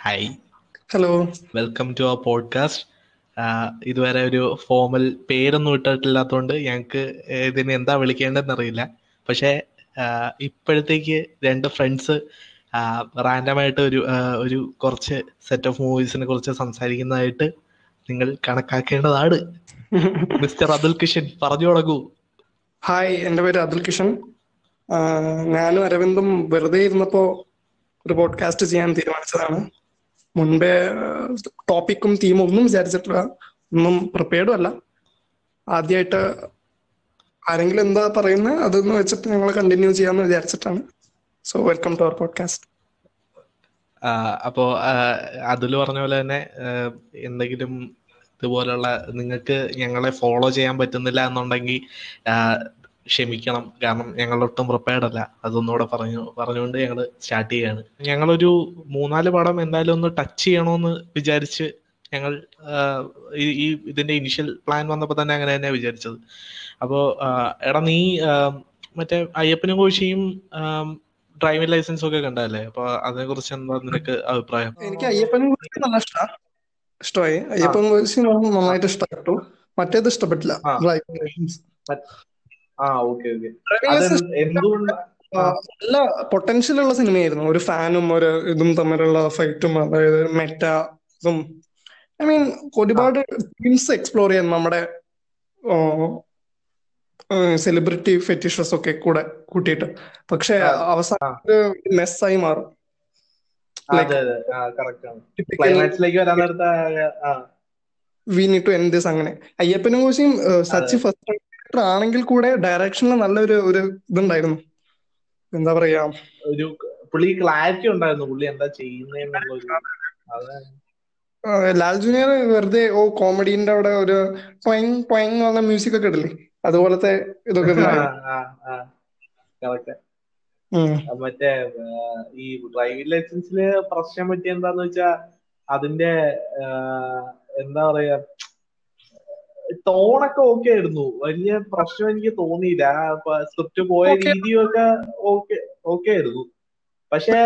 Hi hello welcome to our podcast ഇതുവരെ ഒരു formal പേരൊന്നും ഇട്ടിട്ടില്ലാത്തതുകൊണ്ട് ഞങ്ങൾക്ക് ഇതിന് എന്താ വിളിക്കേണ്ടതെന്ന് അറിയില്ല. പക്ഷേ ഇപ്പോഴത്തേക്ക് രണ്ട് ഫ്രണ്ട്സ് റാൻഡമായിട്ട് ഒരു ഒരു കുറച്ച് സെറ്റ് ഓഫ് മൂവീസിനെ കുറിച്ച് സംസാരിക്കുന്നതായിട്ട് നിങ്ങൾ കണക്കാക്കേണ്ടതാണ്. മിസ്റ്റർ അതുൽ കിഷൻ പറഞ്ഞു തുടങ്ങൂ. ഹായ് എന്റെ പേര് അതുൽ കിഷൻ. ഞാനും അരവിന്ദും വെറുതെ ഇരുന്നപ്പോ ഒരു പോഡ്കാസ്റ്റ് ചെയ്യാൻ തീരുമാനിച്ചതാണ്. മുൻപേ ടോപ്പിക്കും തീമും ഒന്നും വിചാരിച്ചിട്ടില്ല. ഒന്നും പ്രിപ്പയർഡും അല്ല. ആദ്യമായിട്ട് ആരെങ്കിലും എന്താ പറയുന്നത് അതെന്ന് വെച്ചിട്ട് ഞങ്ങൾ കണ്ടിന്യൂ ചെയ്യാന്ന് വിചാരിച്ചിട്ടാണ്. So welcome to our podcast അപ്പോ അതിൽ പറഞ്ഞ പോലെ തന്നെ എന്തെങ്കിലും ഇതുപോലുള്ള നിങ്ങൾക്ക് ഞങ്ങളെ ഫോളോ ചെയ്യാൻ പറ്റുന്നില്ല എന്നുണ്ടെങ്കിൽ ക്ഷമിക്കണം. കാരണം ഞങ്ങൾ ഒട്ടും പ്രിപ്പയർഡ് അല്ല. അതൊന്നുകൂടെ പറഞ്ഞു പറഞ്ഞുകൊണ്ട് ഞങ്ങൾ സ്റ്റാർട്ട് ചെയ്യാണ്. ഞങ്ങളൊരു മൂന്നാൽ പടം എന്തായാലും ഒന്ന് ടച്ച് ചെയ്യണമെന്ന് വിചാരിച്ച് ഞങ്ങൾ ഈ ഇതിന്റെ ഇനിഷ്യൽ പ്ലാൻ വന്നപ്പോൾ തന്നെ അങ്ങനെ തന്നെ വിചാരിച്ചത്. അപ്പോൾ എടാ നീ മറ്റേ അയ്യപ്പനും കോശിയും ഡ്രൈവിംഗ് ലൈസൻസ് ഒക്കെ കണ്ടല്ലേ അപ്പൊ അതിനെ കുറിച്ച് എന്താ നിനക്ക് അഭിപ്രായം? എനിക്ക് അയ്യപ്പനും കോശി നല്ല ഇഷ്ടമായി അയ്യപ്പൻ കോശി നന്നായിട്ട് ഇഷ്ടപ്പെട്ടു. മറ്റേത് ഇഷ്ടപ്പെട്ടില്ല. ഡ്രൈവിംഗ് ലൈസൻസ് നല്ല പൊട്ടൻഷ്യൽ ഉള്ള സിനിമയായിരുന്നു. ഒരു ഫാനും ഒരു ഇതും തമ്മിലുള്ള ഫൈറ്റും അതായത് മെറ്റ ഇതും ഐ മീൻ ഒരുപാട് തീംസ് എക്സ്പ്ലോർ ചെയ്യാൻ നമ്മുടെ സെലിബ്രിറ്റി ഫെറ്റിഷസ് ഒക്കെ കൂടെ കൂട്ടിയിട്ട്. പക്ഷെ അവസാനം മെസ്സായി മാറും. We need to end this അങ്ങനെ. അയ്യപ്പനും കോശിയും സച്ചി ഫസ്റ്റ് ആണെങ്കിൽ കൂടെ ഡയറക്ഷനിൽ നല്ലൊരു ഒരു ഇതുണ്ടായിരുന്നു. എന്താ പറയാ? ഒരു പുള്ളി ക്ലാരിറ്റി ഉണ്ടായിരുന്നു. പുള്ളി എന്താ ചെയ്യുന്നതെന്നുള്ള ലാൽ ജൂനിയർ വെറുതെ ഓ കോമഡീന്റെ അവിടെ ഒരു പൊയങ് പൊയങ് എന്ന മ്യൂസിക് ഒക്കെ ഇടില്ലേ? അതുപോലത്തെ ഇതൊക്കെ മറ്റേ ഈ ഡ്രൈവിംഗ് ലൈസൻസിൽ പ്രശ്നം പറ്റിയ എന്താന്ന് വെച്ചാ അതിന്റെ എന്താ പറയാ ടോണൊക്കെ ഓക്കെ ആയിരുന്നു. വലിയ പ്രശ്നം എനിക്ക് തോന്നിയില്ല. സ്ക്രിപ്റ്റ് പോയ രീതിയൊക്കെ ഓക്കെ ഓക്കെ ആയിരുന്നു. പക്ഷെ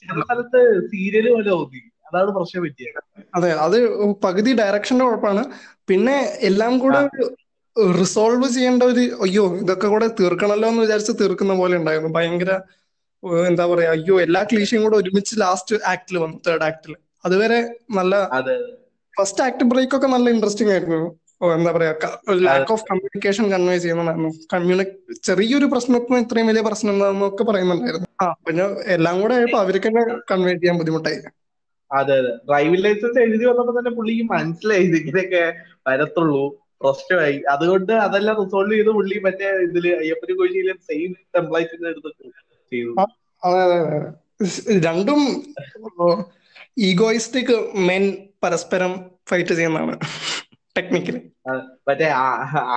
ചില സ്ഥലത്ത് സീരിയൽ പോലെ തോന്നി അതാണ് പ്രശ്നം പറ്റിയത്. അതെ അത് പകുതി ഡയറക്ഷന്റെ കുഴപ്പമാണ് പിന്നെ എല്ലാം കൂടെ റിസോൾവ് ചെയ്യേണ്ട ഒരു അയ്യോ ഇതൊക്കെ കൂടെ തീർക്കണല്ലോ എന്ന് വിചാരിച്ച് തീർക്കുന്ന പോലെ ഉണ്ടായിരുന്നു. ഭയങ്കര എന്താ പറയാ അയ്യോ എല്ലാ ക്ലീഷയും കൂടെ ഒരുമിച്ച് ലാസ്റ്റ് ആക്ടിൽ വന്നു തേർഡ് ആക്ടിൽ അതുവരെ നല്ല ഫസ്റ്റ് ആക്ട് ബ്രേക്ക് ഒക്കെ നല്ല ഇൻട്രസ്റ്റിംഗ് ആയിരുന്നു. എന്താ പറയാ ലാക്ക് ഓഫ് കമ്മ്യൂണിക്കേഷൻ കൺവേ ചെയ്യുന്നതായിരുന്നു. കമ്മ്യൂണി ചെറിയൊരു പ്രശ്നത്തിന് ഇത്രയും വലിയ പ്രശ്നം എന്താണെന്നൊക്കെ പറയുന്നുണ്ടായിരുന്നു. ആ പിന്നെ എല്ലാം കൂടെ ആയപ്പോ അവർക്ക് തന്നെ കൺവേ ചെയ്യാൻ ബുദ്ധിമുട്ടായി. അതെ അതെ. ഡ്രൈവിംഗ് ലൈസൻസ് എഴുതി വന്നപ്പോ തന്നെ പുള്ളിക്ക് മനസ്സിലായി ഇതിനൊക്കെ വരത്തുള്ളൂ. പ്രശ്നമായി. അതുകൊണ്ട് അതെല്ലാം റിസോൾവ് ചെയ്ത് പുള്ളി മറ്റേ ഇതിൽ അയ്യപ്പന് കോഴിയിലെ സെയിം ടെംപ്ലേറ്റ് എടുത്തിട്ട് ചെയ്തു. അതെ അതെ രണ്ടും ഈഗോയിസ്റ്റിക് മെൻ പരസ്പരം ഫൈറ്റ് ചെയ്യുന്നതാണ്. ടെക്നിക്കലി മറ്റേ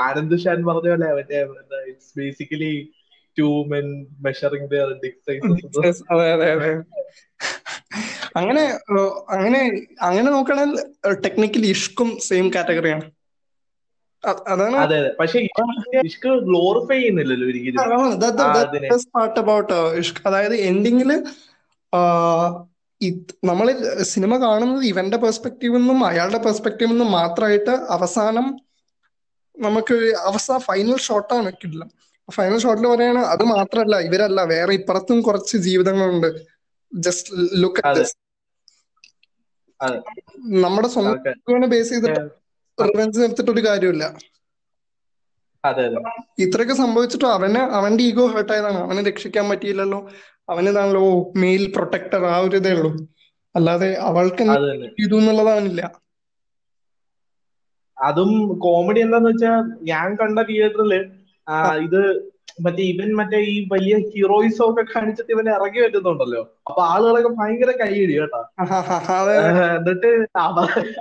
ആനന്ദ് ഷാൻ പറഞ്ഞ പോലെ മറ്റേ it's basically two men measuring their dick sizes അതെ അതെ അതെ. അങ്ങനെ അങ്ങനെ അങ്ങനെ നോക്കണെങ്കിൽ ടെക്നിക്കലി ഇഷ്കും സെയിം കാറ്റഗറിയാണ് അതാണ് അതെ അതെ. പക്ഷെ ഇഷ്ക് ഗ്ലോറിഫൈ ചെയ്യുന്നില്ലല്ലോ ഒരിക്കലും. Part about Ishq. അതായത് എൻഡിങ്ങിൽ നമ്മൾ സിനിമ കാണുന്നത് ഇവന്റെ പെർസ്പെക്റ്റീവ് നിന്നും അയാളുടെ പെർസ്പെക്റ്റീവ് നിന്നും മാത്രമായിട്ട് അവസാനം നമുക്ക് അവസാന ഫൈനൽ ഷോട്ടാണ് കിട്ടില്ല ഫൈനൽ ഷോട്ടിൽ പറയാണ് അത് മാത്രല്ല ഇവരല്ല വേറെ ഇപ്പുറത്തും കുറച്ച് ജീവിതങ്ങളുണ്ട്. ജസ്റ്റ് ലുക്ക് നമ്മുടെ സ്വന്തം ബേസ് ചെയ്തിട്ട് റിവെഞ്ച് നിർത്തിട്ട് ഒരു കാര്യമില്ല ഇത്രയൊക്കെ സംഭവിച്ചിട്ട് അവന് അവന്റെ ഈഗോ ഹേർട്ട് ആയതാണ് അവനെ രക്ഷിക്കാൻ പറ്റിയില്ലല്ലോ. അവനിതാണല്ലോ മെയിൽ പ്രൊട്ടക്ടർ ആ ഒരു ഇതേ ഉള്ളൂ. അല്ലാതെ അവൾക്ക് ചെയ്തു എന്നുള്ളത് അവനില്ല. അതും കോമഡി എന്താന്ന് വെച്ചാ ഞാൻ കണ്ട തിയേറ്ററിൽ ഇത് മറ്റേ ഇവൻ മറ്റേ ഈ വലിയ ഹീറോയിസം ഒക്കെ കാണിച്ചിട്ട് ഇവൻ ഇറങ്ങി വരുന്നുണ്ടല്ലോ അപ്പൊ ആളുകളൊക്കെ ഭയങ്കര കൈയിടി കേട്ടോ. എന്നിട്ട്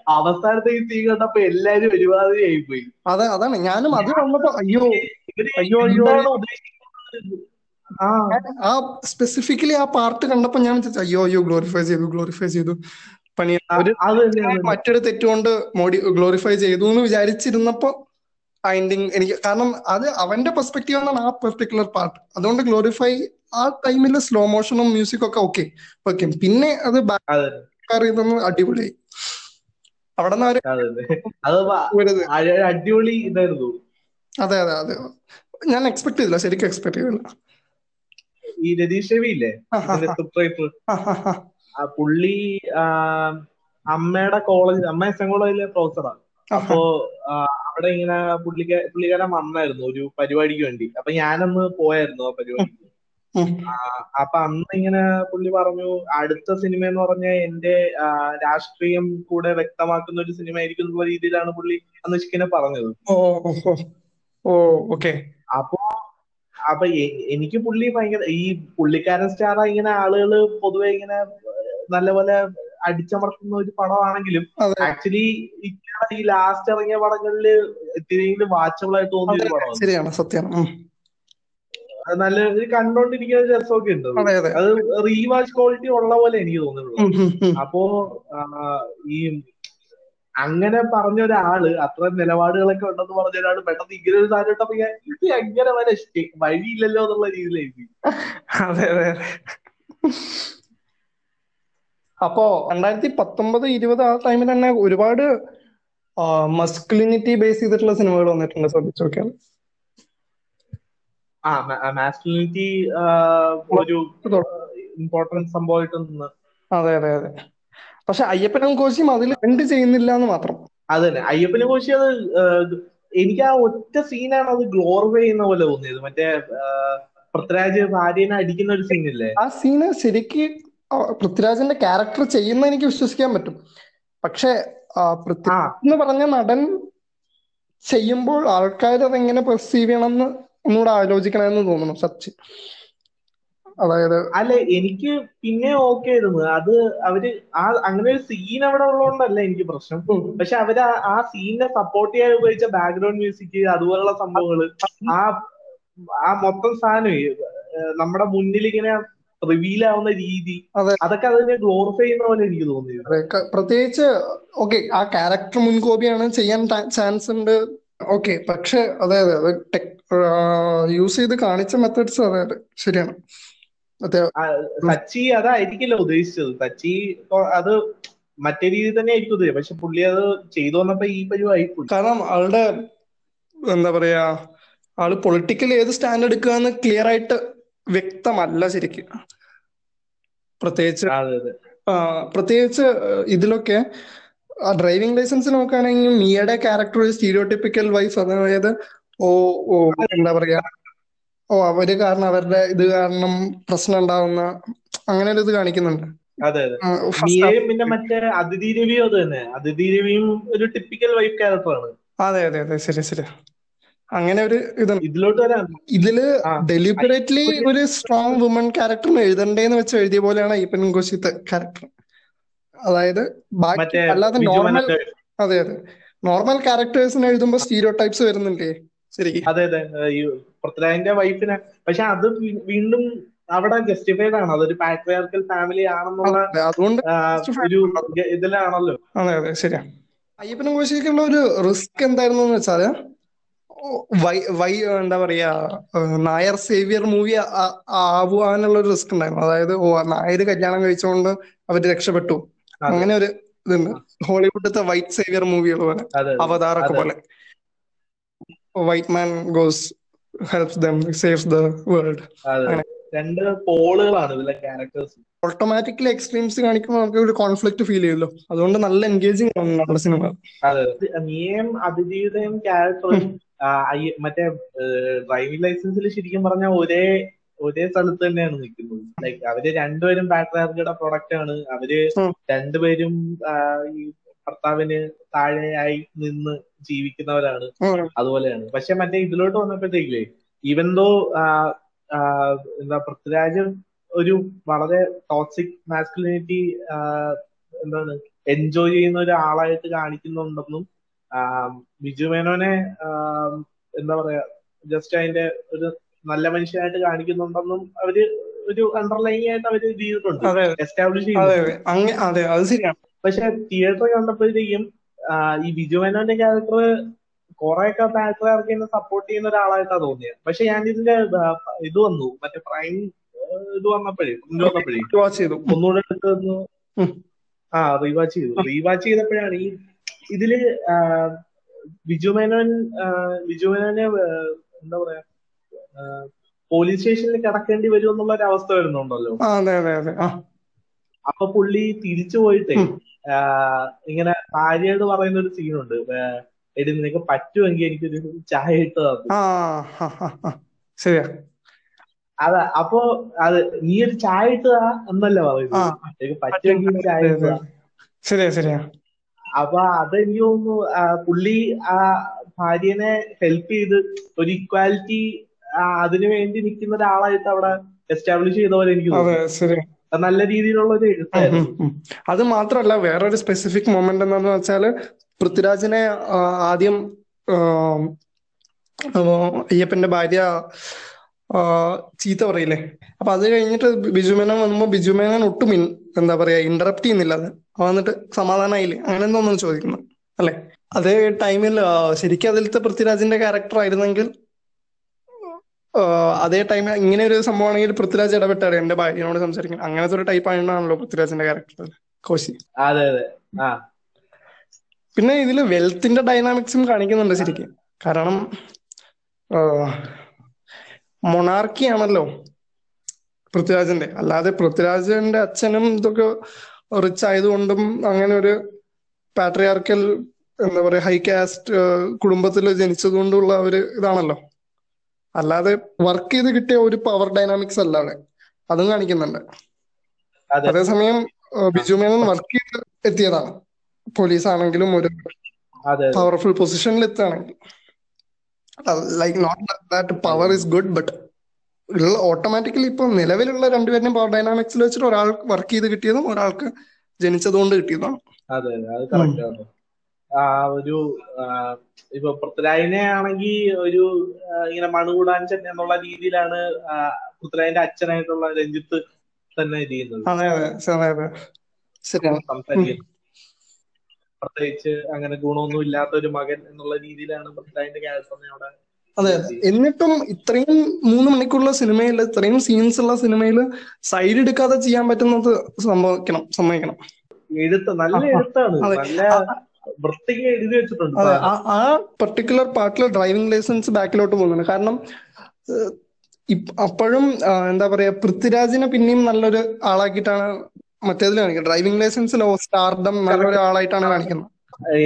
അവസാനത്തെ ഈ സീ കണ്ടപ്പോ എല്ലാരും ഒരുപാട് ആയിപ്പോയി. പോയി അതെ അതാണ്. ഞാനും അത് വന്നപ്പോ അയ്യോ അയ്യോ അയ്യോ. ആ സ്പെസിഫിക്കലി ആ പാർട്ട് കണ്ടപ്പോ ഞാൻ അയ്യോ അയ്യോ ഗ്ലോറിഫൈ ചെയ്തു ഗ്ലോറിഫൈ ചെയ്തു. പണി മറ്റൊരു തെറ്റുകൊണ്ട് മോഡി ഗ്ലോറിഫൈ ചെയ്തു എന്ന് വിചാരിച്ചിരുന്നപ്പോ ആ എൻഡിങ് എനിക്ക് കാരണം അത് അവന്റെ പെർസ്പെക്റ്റീവ് എന്നാണ് ആ പെർട്ടിക്കുലർ പാർട്ട് അതുകൊണ്ട് ഗ്ലോറിഫൈ ആ ടൈമിൽ സ്ലോ മോഷനും മ്യൂസിക്കും ഒക്കെ ഓക്കെ ഓക്കെ പിന്നെ അത് ചെയ്തെന്ന് അടിപൊളിയായി അവിടെ അടിപൊളി ഇതായിരുന്നു. അതെ അതെ അതെ. ഞാൻ എക്സ്പെക്ട് ചെയ്തില്ല ശരിക്കും എക്സ്പെക്ട് ചെയ്തില്ല. ഈ രതീഷ് രവി ഇല്ലേ? പുള്ളി അമ്മയുടെ കോളേജ് അമ്മ എസ് എം കോളേജിലെ പ്രൊഫസറാണ് അപ്പോ അവിടെ ഇങ്ങനെ പുള്ളിക്ക പുള്ളിക്കാരൻ വന്നായിരുന്നു ഒരു പരിപാടിക്ക് വേണ്ടി. അപ്പൊ ഞാനന്ന് പോയായിരുന്നു ആ പരിപാടിക്ക്. അപ്പൊ അന്ന് ഇങ്ങനെ പുള്ളി പറഞ്ഞു അടുത്ത സിനിമ എന്ന് പറഞ്ഞ എന്റെ രാഷ്ട്രീയം കൂടെ വ്യക്തമാക്കുന്ന ഒരു സിനിമ ആയിരിക്കും എന്നുള്ള രീതിയിലാണ് പുള്ളി അന്ന് ഇഷ്കിനെ പറഞ്ഞത്. അപ്പൊ അപ്പൊ എനിക്ക് പുള്ളി ഭയങ്കര ഈ പുള്ളിക്കാരൻ സ്റ്റാർ ഇങ്ങനെ ആളുകൾ പൊതുവെ ഇങ്ങനെ നല്ലപോലെ അടിച്ചമർത്തുന്ന ഒരു പടമാണെങ്കിലും ആക്ച്വലി ഈ ലാസ്റ്റ് ഇറങ്ങിയ പടങ്ങളിൽ ഇത്തിരിയെങ്കിലും വാച്ചബിൾ ആയി തോന്നിയ ഒരു പടമാണ്. ശരിയാണ് സത്യമാണ് നല്ല ഒരു കണ്ടോണ്ടിരിക്കുന്ന ഒരു രസമൊക്കെ ഉണ്ട്. അത്. റീവാച്ച് ക്വാളിറ്റി ഉള്ള പോലെ എനിക്ക് തോന്നുന്നുള്ളൂ. അപ്പോ ഈ അങ്ങനെ പറഞ്ഞ ഒരാൾ അത്ര നിലപാടുകളൊക്കെ ഉണ്ടെന്ന് പറഞ്ഞ ഒരാൾ പെട്ടെന്ന് ഇങ്ങനെ ഒരു സാധനം ഇട്ടപ്പോ ഞാൻ ഇത് എങ്ങനെ വരെ വഴിയില്ലല്ലോ എന്നുള്ള രീതിയിലായി അതെ അതെ. അപ്പോ രണ്ടായിരത്തി പത്തൊമ്പത് ഇരുപത് ആ ടൈമിൽ തന്നെ ഒരുപാട് മസ്കുലിനിറ്റി ബേസ് ചെയ്തിട്ടുള്ള സിനിമകൾ വന്നിട്ടുണ്ട്. ശ്രദ്ധിച്ചു നോക്കിയാൽ. ആ മാസ്കുലിനിറ്റി ഒരു ഇമ്പോർട്ടൻസ് സംഭവമായിട്ടൊന്ന് അതെ അതെ അതെ. പക്ഷെ അയ്യപ്പനും കോശിയും അതിൽ എന്ത് ചെയ്യുന്നില്ല എന്ന് മാത്രം. അത് തന്നെ അയ്യപ്പനും കോശി അത് എനിക്ക് ആ ഒറ്റ സീനാണ് അത് ഗ്ലോറിഫൈ ചെയ്യുന്ന പോലെ തോന്നിയത്. മറ്റേ പൃഥ്വിരാജ് ഭാര്യനെ അടിക്കുന്ന ഒരു സീനില്ലേ ആ സീന് ശരിക്ക് പൃഥ്വിരാജിന്റെ ക്യാരക്ടർ ചെയ്യുന്ന എനിക്ക് വിശ്വസിക്കാൻ പറ്റും. പക്ഷെ പൃഥ്വിരാജ് എന്ന് പറഞ്ഞ നടൻ ചെയ്യുമ്പോൾ ആൾക്കാർ അതെങ്ങനെ പെർസീവ് ചെയ്യണം എന്ന് ഒന്നുകൂടെ ആലോചിക്കണമെന്ന് തോന്നുന്നു സച്ചിൻ. അതായത് അല്ല എനിക്ക് പിന്നെ ഓക്കെ ആയിരുന്നു. അത് അവർ ആ അങ്ങനെ ഒരു സീൻ അവിടെ ഉള്ളതുകൊണ്ടല്ല എനിക്ക് പ്രശ്നം. പക്ഷെ അവർ ആ- ആ സീനിനെ സപ്പോർട്ട് ചെയ്യാൻ ഉപയോഗിച്ച ബാക്ക്ഗ്രൗണ്ട് മ്യൂസിക് അതുപോലുള്ള സംഭവങ്ങൾ ആ ആ മൊത്തം സാധനം നമ്മുടെ മുന്നിൽ ഇങ്ങനെ റിവീൽ ആവുന്ന രീതി. അതെ. അതൊക്കെ അതിനെ ഗ്ലോറിഫൈ ചെയ്യുന്ന പോലെ എനിക്ക് തോന്നിയത് പ്രത്യേകിച്ച് ഓക്കെ ആ ക്യാരക്ടർ മുൻകോപിയാണ് ചെയ്യാൻ ചാൻസ് ഉണ്ട്. ഓക്കെ പക്ഷെ അതായത് അതെ അത് ടെക് യൂസ് ചെയ്ത് കാണിച്ച മെത്തേഡ്സ് അതായത് അതെ ശരിയാണ്. സച്ചി അതായിരിക്കില്ല ഉദ്ദേശിച്ചത്. സച്ചി അത് മറ്റേ രീതി തന്നെ ആയിരിക്കും ഉദ്ദേശിച്ചത്. പക്ഷെ പുള്ളി അത് ചെയ്തു വന്നപ്പോ ഈ പരിവായി കാരണം ആളുടെ എന്താ പറയാ ആൾ പൊളിറ്റിക്കൽ ഏത് സ്റ്റാൻഡ് എടുക്കുക എന്ന് ക്ലിയർ ആയിട്ട് വ്യക്തമല്ല ശരിക്കും. പ്രത്യേകിച്ച് പ്രത്യേകിച്ച് ഇതിലൊക്കെ ഡ്രൈവിംഗ് ലൈസൻസ് നോക്കുകയാണെങ്കിൽ മിയയുടെ ക്യാരക്ടർ ഒരു സ്റ്റീരിയോട്ടിപ്പിക്കൽ വൈഫ്. അതായത് ഓ ഓ എന്താ പറയാ ഓ അവർ കാരണം അവരുടെ ഇത് കാരണം പ്രശ്നം ഉണ്ടാവുന്ന അങ്ങനെ ഒരു ഇത് കാണിക്കുന്നുണ്ട്. അതെ അതെ. ആ, first മിയയും പിന്നെ മറ്റേ അതിഥി രവിയും അത് തന്നെ. അതിഥി രവിയും ഒരു ടിപ്പിക്കൽ വൈഫ് ക്യാരക്ടറാണ് അതെ അതെ അതെ. ശരി ശരി. അങ്ങനെ ഒരു ഇത് ഇതിലോട്ട് ഇതിൽ ഡെലിബറേറ്റ്ലി ഒരു സ്ട്രോങ് വുമൺ ക്യാരക്ടറിന് എഴുതണ്ടേന്ന് വെച്ച് എഴുതിയ പോലെയാണ് ഈപ്പൻ കോശിത്ത് ക്യാരക്ടർ അതായത് ബാക്കി അല്ലാതെ നോർമൽ അതെ അതെ. നോർമൽ ക്യാരക്ടേഴ്സിന് എഴുതുമ്പോ സ്റ്റീരിയോ ടൈപ്സ് വരുന്നുണ്ടേ? ശരിക്കും. അതെ അതെ. പൃഥ്വിരാജിന്റെ വൈഫിനെ പക്ഷെ അത് വീണ്ടും അവിടെ ജസ്റ്റിഫൈഡ് ആണ്. അതൊരു പാട്രിയാർക്കൽ ഫാമിലി ആണെന്നുള്ള അതുകൊണ്ട് ഒരു ഇതിലാണല്ലോ. അതെ അതെ. ശരിയാണ്. അയ്യപ്പനും കോശിക്കുള്ള ഒരു റിസ്ക് എന്തായിരുന്നു എന്ന് വെച്ചാൽ വൈ വൈ എന്താ പറയാ നായർ സേവിയർ മൂവി ആവാനുള്ള ഒരു റിസ്ക് ഉണ്ടായിരുന്നു. അതായത് ഓ നായർ കല്യാണം കഴിച്ചുകൊണ്ട് അവർ രക്ഷപ്പെട്ടു. അങ്ങനെ ഒരു ഇതുണ്ട്. ഹോളിവുഡത്തെ വൈറ്റ് സേവിയർ മൂവികൾ പോലെ. അവതാറൊക്കെ പോലെ. White man goes helps them saves the world. രണ്ട് പോളുകളാണ് ഇതിലെ ക്യാരക്ടേഴ്സ്. ഓട്ടോമാറ്റിക്കലി എക്സ്ട്രീംസ് കാണിക്കുമ്പോൾ നമുക്ക് ഒരു കോൺഫ്ലിക്ട് ഫീൽ ചെയ്യുമല്ലോ. അതുകൊണ്ട് നല്ല എൻഗേജിങ് ആണ് നമ്മുടെ സിനിമ. അതെ. നീയും അതിഥിയുടെയും ക്യാരക്ടറും മറ്റേ ഡ്രൈവിംഗ് ലൈസൻസിൽ ശരിക്കും പറഞ്ഞാൽ ഒരേ ഒരേ സ്ഥലത്ത് തന്നെയാണ് നിൽക്കുന്നത് ലൈക്ക് അവർ രണ്ടുപേരും പാട്രിയാർക്കിയുടെ പ്രൊഡക്റ്റ് ആണ് അവർ. രണ്ടുപേരും ഈ ഭർത്താവിന് താഴെയായി നിന്ന് ജീവിക്കുന്നവരാണ്. അതുപോലെയാണ് പക്ഷെ മറ്റേ ഇതിലോട്ട് വന്നപ്പോഴത്തേക്കില്ലേ ഈവൻ ദോ എന്താ പൃഥ്വിരാജ് ഒരു വളരെ ടോക്സിക് മാസ്കുലിനിറ്റി എന്താണ് എൻജോയ് ചെയ്യുന്ന ഒരാളായിട്ട് കാണിക്കുന്നുണ്ടെന്നും ബിജു മേനോനെ എന്താ പറയാ ജസ്റ്റ് അതിന്റെ ഒരു നല്ല മനുഷ്യനായിട്ട് കാണിക്കുന്നുണ്ടെന്നും അവർ ഒരു അണ്ടർലൈൻ ആയിട്ട് അവർ ചെയ്തിട്ടുണ്ട് എസ്റ്റാബ്ലിഷ് ശരിയാണ്. പക്ഷെ തിയേറ്ററിൽ കണ്ടപ്പോഴത്തേക്കും ഈ ബിജു മേനോന്റെ ക്യാരക്ടർ കുറെയൊക്കെ പാട്രിയാർക്കിനെ സപ്പോർട്ട് ചെയ്യുന്ന ഒരാളായിട്ടാണ് തോന്നിയത്. പക്ഷെ ഞാൻ ഇതിന്റെ ഇത് വന്നു. മറ്റേ പ്രൈം ഇത് വന്നപ്പോഴേ വന്നപ്പോഴേ. ഒന്നുകൂടെ എടുത്ത് വന്നു ആ റീവാച്ച് ചെയ്തു. റീവാച്ച് ചെയ്തപ്പോഴാണ് ഈ ഇതിൽ ബിജു മേനോൻ ബിജു മേനോനെ എന്താ പറയാ പോലീസ് സ്റ്റേഷനിൽ കിടക്കേണ്ടി വരും എന്നുള്ള ഒരു അവസ്ഥ വരുന്നുണ്ടല്ലോ. അപ്പൊ പുള്ളി തിരിച്ചു പോയിട്ട് ഇങ്ങനെ ഭാര്യയോട് പറയുന്ന ഒരു സീനുണ്ട് എടി നിനക്ക് പറ്റുമെങ്കിൽ എനിക്കൊരു ചായ ഇട്ട് തന്നു. ശരിയാ. അതാ അപ്പൊ അത് നീ ഒരു ചായ ഇട്ടതാ എന്നല്ല പറയുന്നത്? പറ്റുമെങ്കിൽ ചായ ഇട്ടതാ ശരിയാ ശരിയാ. അപ്പൊ അതെനിക്ക് തോന്നുന്നു പുള്ളി ആ ഭാര്യനെ ഹെൽപ്പ് ചെയ്ത് ഒരു ഇക്വാലിറ്റി അതിനു വേണ്ടി നിൽക്കുന്ന ഒരാളായിട്ട് അവിടെ എസ്റ്റാബ്ലിഷ് ചെയ്ത പോലെ എനിക്ക് തോന്നുന്നു. നല്ല രീതിയിലുള്ള ഒരു എഴുത്തായിരുന്നു. അത് മാത്രല്ല വേറൊരു സ്പെസിഫിക് മൊമെന്റ് എന്താന്ന് വെച്ചാൽ പൃഥ്വിരാജിനെ ആദ്യം അയ്യപ്പന്റെ ഭാര്യ ചീത്ത പറയില്ലേ? അപ്പൊ അത് കഴിഞ്ഞിട്ട് ബിജു മേനോൻ വന്നപ്പോ ബിജു മേനോൻ ഒട്ടും എന്താ പറയാ ഇന്ററപ്റ്റ് ചെയ്യുന്നില്ല അത്. വന്നിട്ട് സമാധാനമായില്ലേ അങ്ങനെ എന്തോന്നു ചോദിക്കുന്നു അല്ലെ? അതേ ടൈമിൽ ശരിക്കും അതിലത്തെ പൃഥ്വിരാജിന്റെ ക്യാരക്ടർ ആയിരുന്നെങ്കിൽ അതേ ടൈമിൽ ഇങ്ങനെ ഒരു സംഭവം ആണെങ്കിൽ പൃഥ്വിരാജ് ഇടപെട്ടാണ് എന്റെ ഭാര്യനോട് സംസാരിക്കുന്നത്. അങ്ങനത്തെ ഒരു ടൈപ്പ് ആയിരുന്നാണല്ലോ പൃഥ്വിരാജിന്റെ ക്യാരക്ടർ കോശി. അതെ അതെ. പിന്നെ ഇതിൽ വെൽത്തിന്റെ ഡൈനാമിക്സും കാണിക്കുന്നുണ്ട് ശരിക്കും. കാരണം മൊണാർക്കി ആണല്ലോ പൃഥ്വിരാജിന്റെ. അല്ലാതെ പൃഥ്വിരാജന്റെ അച്ഛനും ഇതൊക്കെ റിച്ച് ആയതുകൊണ്ടും അങ്ങനെ ഒരു പാട്രിയാർക്കൽ എന്താ പറയാ ഹൈ കാസ്റ്റ് കുടുംബത്തിൽ ജനിച്ചതുകൊണ്ടുള്ള ഒരു ഇതാണല്ലോ. അല്ലാതെ വർക്ക് ചെയ്ത് കിട്ടിയ ഒരു പവർ ഡൈനാമിക്സ് അല്ല അവിടെ. അതും കാണിക്കുന്നുണ്ട്. അതേസമയം ബിജു മേനോൻ വർക്ക് ചെയ്ത് എത്തിയതാണ്. പോലീസ് ആണെങ്കിലും ഒരു പവർഫുൾ പൊസിഷനിൽ എത്തുകയാണെങ്കിൽ. Like not that power is good but automatically ഇപ്പൊ നിലവിലുള്ള രണ്ടുപേരുടെയും പവർ ഡൈനാമിക്സിൽ വെച്ചിട്ട് ഒരാൾക്ക് വർക്ക് ചെയ്ത് കിട്ടിയതും ഒരാൾക്ക് ജനിച്ചതുകൊണ്ട് കിട്ടിയതാണ് അതെ അതെ കറക്റ്റ് ആ ഒരു ഇപ്പൊ പൃഥ്വിരാജിനെ ആണെങ്കിൽ ഒരു ഇങ്ങനെ മണുകൂടാൻ ചെന്ന എന്നുള്ള രീതിയിലാണ് പൃഥ്വിരാജിന്റെ അച്ഛനായിട്ടുള്ള രഞ്ജിത്ത് തന്നെ ചെയ്യുന്നത്. സംസാരിക്കുന്നത്. പ്രത്യേകിച്ച് അങ്ങനെ ഗുണമൊന്നും ഇല്ലാത്ത ഒരു മകൻ എന്നുള്ള രീതിയിലാണ് പൃഥ്വിരാജിന്റെ ക്യാരക്ടറിനെ അവിടെ അതെ. അതെ എന്നിട്ടും ഇത്രയും മൂന്ന് മണിക്കൂറുള്ള സിനിമയിൽ ഇത്രയും സീൻസ് ഉള്ള സിനിമയിൽ സൈഡ് എടുക്കാതെ ചെയ്യാൻ പറ്റുന്നത് സംഭവിക്കണം സമ്മതിക്കണം. എഴുത്ത് നല്ല. എഴുത്താണ്. നല്ല വൃത്തിക്ക് എഴുതി വെച്ചിട്ടുണ്ട്. ആ- ആ പെർട്ടിക്കുലർ പാർട്ടിൽ ഡ്രൈവിംഗ് ലൈസൻസ് ബാക്കിലോട്ട് പോകുന്നുണ്ട്. കാരണം അപ്പോഴും എന്താ പറയാ പൃഥ്വിരാജിനെ പിന്നെയും നല്ലൊരു ആളാക്കിയിട്ടാണ് മറ്റേതിൽ കാണിക്കും ഡ്രൈവിംഗ് ലൈസൻസിലോ സ്റ്റാർഡം നല്ലൊരു ഒരാളായിട്ടാണ് കാണിക്കുന്നത്.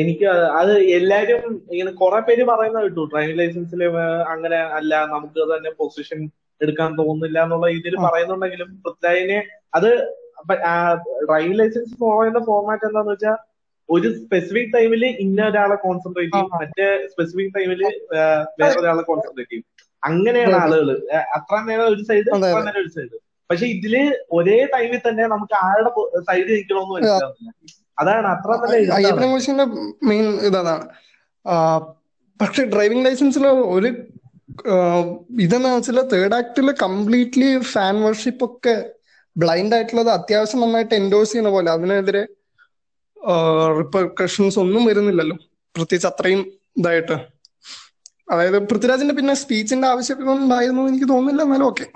എനിക്ക് അത് എല്ലാരും ഇങ്ങനെ കുറെ പേര് പറയുന്ന കേട്ടു. ഡ്രൈവിംഗ് ലൈസൻസിൽ അങ്ങനെ അല്ല നമുക്ക് തന്നെ പൊസിഷൻ എടുക്കാൻ തോന്നുന്നില്ല എന്നുള്ള രീതിയിൽ പറയുന്നുണ്ടെങ്കിലും പൃഥ്വിരാജിനെ അത് ഡ്രൈവിംഗ് ലൈസൻസ് ഫോളോ ഫോർമാറ്റ് എന്താന്ന് വെച്ചാൽ ഒരു സ്പെസിഫിക് ടൈമിൽ ഇന്ന ഒരാളെ കോൺസെൻട്രേറ്റ് ചെയ്യും. മറ്റേ സ്പെസിഫിക് ടൈമിൽ വേറെ ഒരാളെ കോൺസെൻട്രേറ്റ് ചെയ്യും. അങ്ങനെയാണ്. ആളുകൾ അത്ര നേരം ഒരു സൈഡ് അതെ, അത്ര നേരം ഒരു സൈഡ് പക്ഷെ ഇതിൽ ഒരേ ടൈമിൽ തന്നെ നമുക്ക് ആരുടെ സൈഡ് നിൽക്കണമെന്ന് മനസ്സിലാവുന്നില്ല. അതാണ് അത്ര. അയ്യപ്പനെ മെയിൻ ഇതാണ്. പക്ഷെ ഡ്രൈവിംഗ് ലൈസൻസിൽ ഒരു ഇതെന്ന് വെച്ചാൽ തേർഡ് ആക്ടിൽ കംപ്ലീറ്റ്ലി ഫാൻ വർഷിപ്പ് ഒക്കെ ബ്ലൈൻഡ് ആയിട്ടുള്ളത് അത്യാവശ്യം നന്നായിട്ട് എൻഡോഴ്സ് ചെയ്യുന്ന പോലെ. അതിനെതിരെ റിപ്പർക്കഷൻസ് ഒന്നും വരുന്നില്ലല്ലോ. പ്രത്യേകിച്ച് അത്രയും ഇതായിട്ട്. അതായത് പൃഥ്വിരാജിന്റെ പിന്നെ സ്പീച്ചിന്റെ ആവശ്യം ഉണ്ടായിരുന്നു എനിക്ക് തോന്നുന്നില്ല. എന്നാലും ഓക്കെ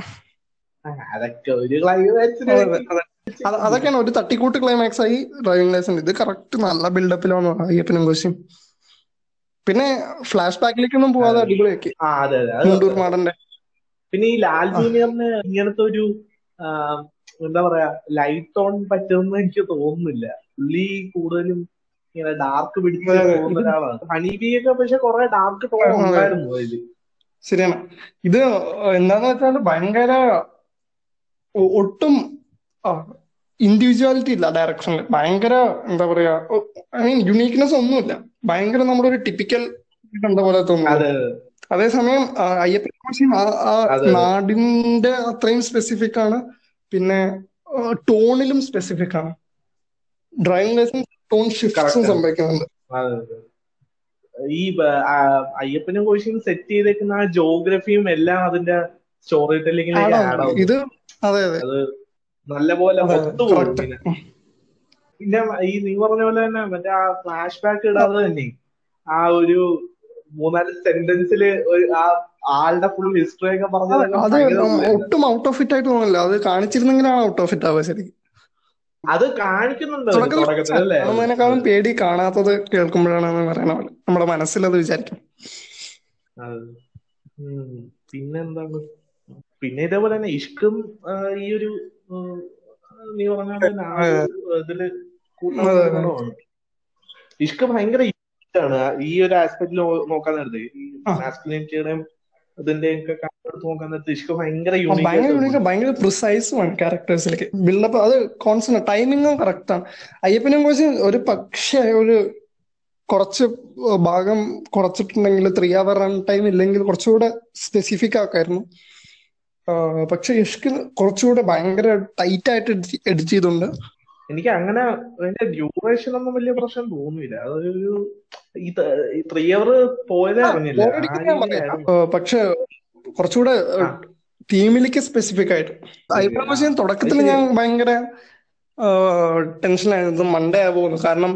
അതൊക്കെ ഒരു അതൊക്കെയാണ് ഒരു തട്ടിക്കൂട്ട് ക്ലൈമാക്സ് ആയി ഡ്രൈവിംഗ് ലൈസൻസ് ഇത് കറക്റ്റ് നല്ല ബിൽഡപ്പിലാണ് അയ്യപ്പനും കോശിയും. പിന്നെ ഫ്ലാഷ് ബാക്കിലേക്കൊന്നും പോവാതെ അടിപൊളിയാക്കി. മുണ്ടൂർ മാടന്റെ പിന്നെ ഈ ലാൽ ജൂനിയറിന് ഇങ്ങനത്തെ ഒരു എന്താ പറയാ ലൈറ്റ് ഓൺ പറ്റുമെന്ന് എനിക്ക് തോന്നുന്നില്ല. പുള്ളി കൂടുതലും ഇങ്ങനെ ഡാർക്ക് പിടിച്ച്. പോകുന്ന ഒരാളാണ്. ഹണിബിയൊക്കെ പക്ഷെ കുറെ ഡാർക്ക് ടോൺ ഉണ്ടായിരുന്നു ശരിയാണ്. ഇത് എന്താന്ന് വെച്ചാൽ ഭയങ്കര ഒട്ടും ഇൻഡിവിജ്വാലിറ്റി ഇല്ല ഡയറക്ഷനിൽ ഭയങ്കര എന്താ പറയാ ഐ മീൻ യുണീക്നെസ് ഒന്നുമില്ല. ഭയങ്കര നമ്മുടെ ഒരു ടിപ്പിക്കൽ കണ്ട പോലെ തോന്നുന്നു അതെ. അതേസമയം അയ്യപ്പൻ ആ നാടിന്റെ അത്രയും സ്പെസിഫിക് ആണ്. പിന്നെ ടോണിലും സ്പെസിഫിക് ആണ്. ഡ്രൈവിംഗ് ലൈസൻസ് ടോൺ ഷിഫ്റ്റ്സും ആണ്. സംഭവിക്കുന്നുണ്ട്. ഈ അയ്യപ്പനും കോശിയും സെറ്റ് ചെയ്തേക്കുന്ന ആ ജോഗ്രഫിയും എല്ലാം അതിന്റെ സ്റ്റോറി ടെല്ലിങ്ങിലേക്ക് ആഡ് ആവും ഇത് അതെ അതെ. നല്ല പോലെ അതെ, പിന്നെ ഈ നീ പറഞ്ഞ പോലെ തന്നെ മറ്റേ ആ ഫ്ലാഷ് ബാക്ക് ഇടാതെ തന്നെ ആ ഒരു മൂന്നാൽ സെന്റൻസിൽ ആ ആളുടെ ഫുൾ ഹിസ്റ്ററി ഒക്കെ പറഞ്ഞത് അത് ഒട്ടും ഔട്ട് ഓഫ് ഫിറ്റ് ആയിട്ട് തോന്നില്ല അത് കാണിച്ചിരുന്നെങ്കിലാണ് ഔട്ട് ഓഫ് ഫിറ്റ് ആവുക ശരിക്കും. അത് കാണിക്കുന്നുണ്ട് അത് പേടി കാണാത്തത് കേൾക്കുമ്പോഴാണ് പറയണ പോലെ. നമ്മുടെ മനസ്സിലത് വിചാരിക്കും. അത്. പിന്നെന്താണ് പിന്നെ ഇതേപോലെ തന്നെ ഇഷ്കും ഈ ഒരു നീ പറഞ്ഞ ഇതിൽ ഇഷ്ക് ഭയങ്കര ആണ് ഈ ഒരു ആസ്പെക്ടിൽ നോക്കാൻ നേരത്തെ. മാസ്കുലിനിറ്റിയുടെയും ഇതിന്റെ ഒക്കെ കണ്ടെടുത്ത് നോക്കാൻ നേരത്തെ ഇഷ്ക് ഭയങ്കര ആ, യൂണിക് ഭയങ്കര unique ആ, ഭയങ്കര പ്രിസൈസുമാണ് ക്യാരക്ടേഴ്സിലേക്ക് ബിൽഡപ്പ് അത് കോൺസ്റ്റന്റ് ടൈമിങ്ങും കറക്റ്റ് ആണ്. അയ്യപ്പനും കോശി ഒരു പക്ഷേ ഒരു കുറച്ച് ഭാഗം കുറച്ചിട്ടുണ്ടെങ്കിൽ ത്രീ അവർ റൺ ടൈം ഇല്ലെങ്കിൽ കുറച്ചുകൂടെ സ്പെസിഫിക് ആക്കായിരുന്നു. പക്ഷെ ഇഷ്ക് കുറച്ചുകൂടെ ഭയങ്കര ടൈറ്റ് ആയിട്ട് എഡിറ്റ് ചെയ്തുണ്ട്. എനിക്ക് അങ്ങനെ അതിന്റെ ഡ്യൂറേഷൻ ഒന്നും വലിയ പ്രശ്നം തോന്നുന്നില്ല. അതൊരു ത്രീ അവർ പോയതേ അറിഞ്ഞില്ല. പക്ഷെ കുറച്ചുകൂടെ തീമിലേക്ക് സ്പെസിഫിക് ആയിട്ട്. അയ്യപ്പനെ തുടക്കത്തിൽ ഞാൻ ഭയങ്കര ടെൻഷനായിരുന്നു മണ്ടേ ആവുമെന്ന് കാരണം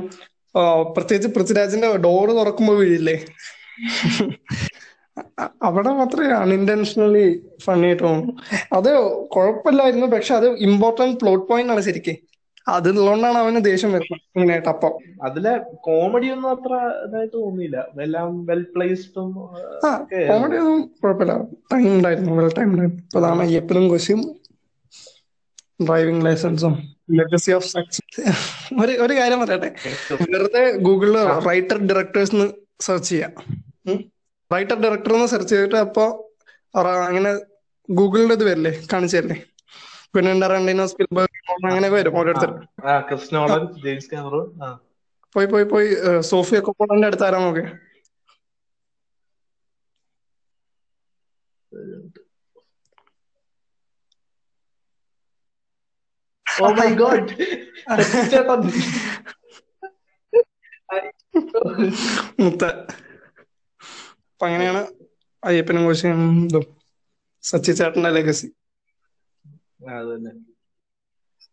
പ്രത്യേകിച്ച് പൃഥ്വിരാജിന്റെ ഡോറ് തുറക്കുമ്പോ വീഴില്ലേ? അവിടെ മാത്രമേ അൺഇന്റൻഷണലി ഫണ്ണി ആയിട്ട് തോന്നുന്നു. അത് കുഴപ്പമില്ലായിരുന്നു പക്ഷെ അത് ഇമ്പോർട്ടന്റ് പ്ലോട്ട് പോയിന്റ് ആണ് ശരിക്കും. അതുള്ളതുകൊണ്ടാണ് അവന് ദേഷ്യം വരുന്നത് ഇങ്ങനെ ടപ്പം അതിലെ കോമഡി ഒന്നും അത്ര ഇതായിട്ട് തോന്നിയില്ല. എല്ലാം വെൽ പ്ലേസ്ഡും കോമഡി ഒന്നും കുഴപ്പമില്ല. ടൈം ഉണ്ടായിരുന്നു വെൽ ടൈം ഉണ്ടായിരുന്നു അതാണ് അയ്യപ്പനും കൊശിയും ഡ്രൈവിംഗ് ലൈസൻസും ലെഗസി ഓഫ് സക്സസ് ഒരു ഒരു കാര്യം പറയട്ടെ. വെറുതെ ഗൂഗിളിൽ റൈറ്റർ ഡയറക്ടേഴ്സ് സെർച്ച് ചെയ്യാം. റൈറ്റർ ഡയറക്ടർ എന്ന് സെർച്ച് ചെയ്തിട്ട് അപ്പോ അങ്ങനെ ഗൂഗിളിന്റെ ഇത് വരില്ലേ കാണിച്ചു തരില്ലേ? ടെറന്റിനോ സ്പിൽബർഗ് അങ്ങനെ വരും ഓരോരുത്തർ. പോയി പോയി പോയി സോഫിയ കൊപ്പോളന്റെ അടുത്ത് ആരാ നോക്കേ ഓ മൈ ഗോഡ് മുത്ത. അപ്പൊ അങ്ങനെയാണ് അയ്യപ്പനും കോശിയും ഇതും സച്ചി ചേട്ടന്റെ ലെഗസി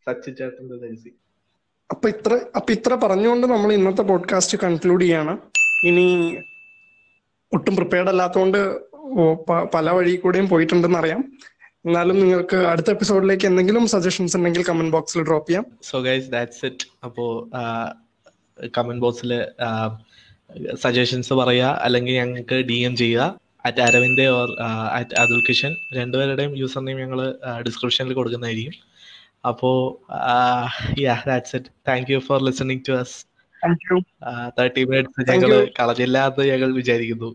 സച്ചി ചേട്ടന്റെ ലെഗസി അപ്പൊ ഇത്ര അപ്പൊ ഇത്ര പറഞ്ഞുകൊണ്ട് നമ്മൾ ഇന്നത്തെ പോഡ്കാസ്റ്റ് കൺക്ലൂഡ് ചെയ്യാണ്. ഇനി ഒട്ടും പ്രിപ്പയർഡ് അല്ലാത്തതുകൊണ്ട് പല വഴി കൂടെയും പോയിട്ടുണ്ടെന്ന് അറിയാം എന്നാലും നിങ്ങൾക്ക് അടുത്ത എപ്പിസോഡിലേക്ക് എന്തെങ്കിലും സജഷൻസ് ഉണ്ടെങ്കിൽ കമന്റ് ബോക്സിൽ ഡ്രോപ്പ് ചെയ്യാം. സോ ഗൈസ് ദാറ്റ്സ് ഇറ്റ് അപ്പോ കമന്റ് ബോക്സിൽ സജഷൻസ് പറയുക അല്ലെങ്കിൽ ഞങ്ങൾക്ക് ഡി എം ചെയ്യുക at Aravind or at Athul Kishan രണ്ടുപേരുടെയും യൂസർ നെയിം ഞങ്ങൾ ഡിസ്ക്രിപ്ഷനിൽ കൊടുക്കുന്നതായിരിക്കും. അപ്പോൾ yeah that's it thank you for listening to us thirty minutes ഞങ്ങൾ കളഞ്ഞില്ലാന്ന് ഞങ്ങൾ വിചാരിക്കുന്നു.